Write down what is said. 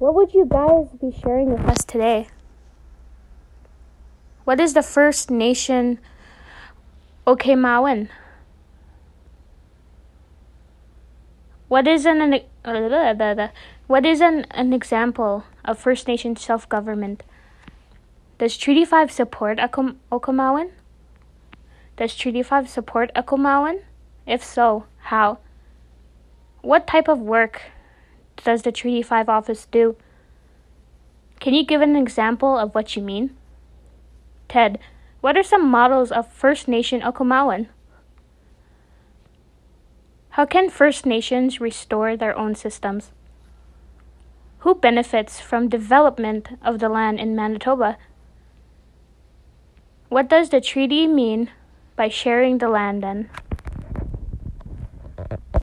What would you guys be sharing with us today? What is the First Nation Okimawin? What is an an what is an, an example of First Nation self government? Does Treaty 5 support Okimawin? Does Treaty 5 support Okimawin? If so, how? What type of work does the Treaty 5 office do? Can you give an example of what you mean? Ted, what are some models of First Nation Okimawin? How can First Nations restore their own systems? Who benefits from development of the land in Manitoba? What does the treaty mean by sharing the land then?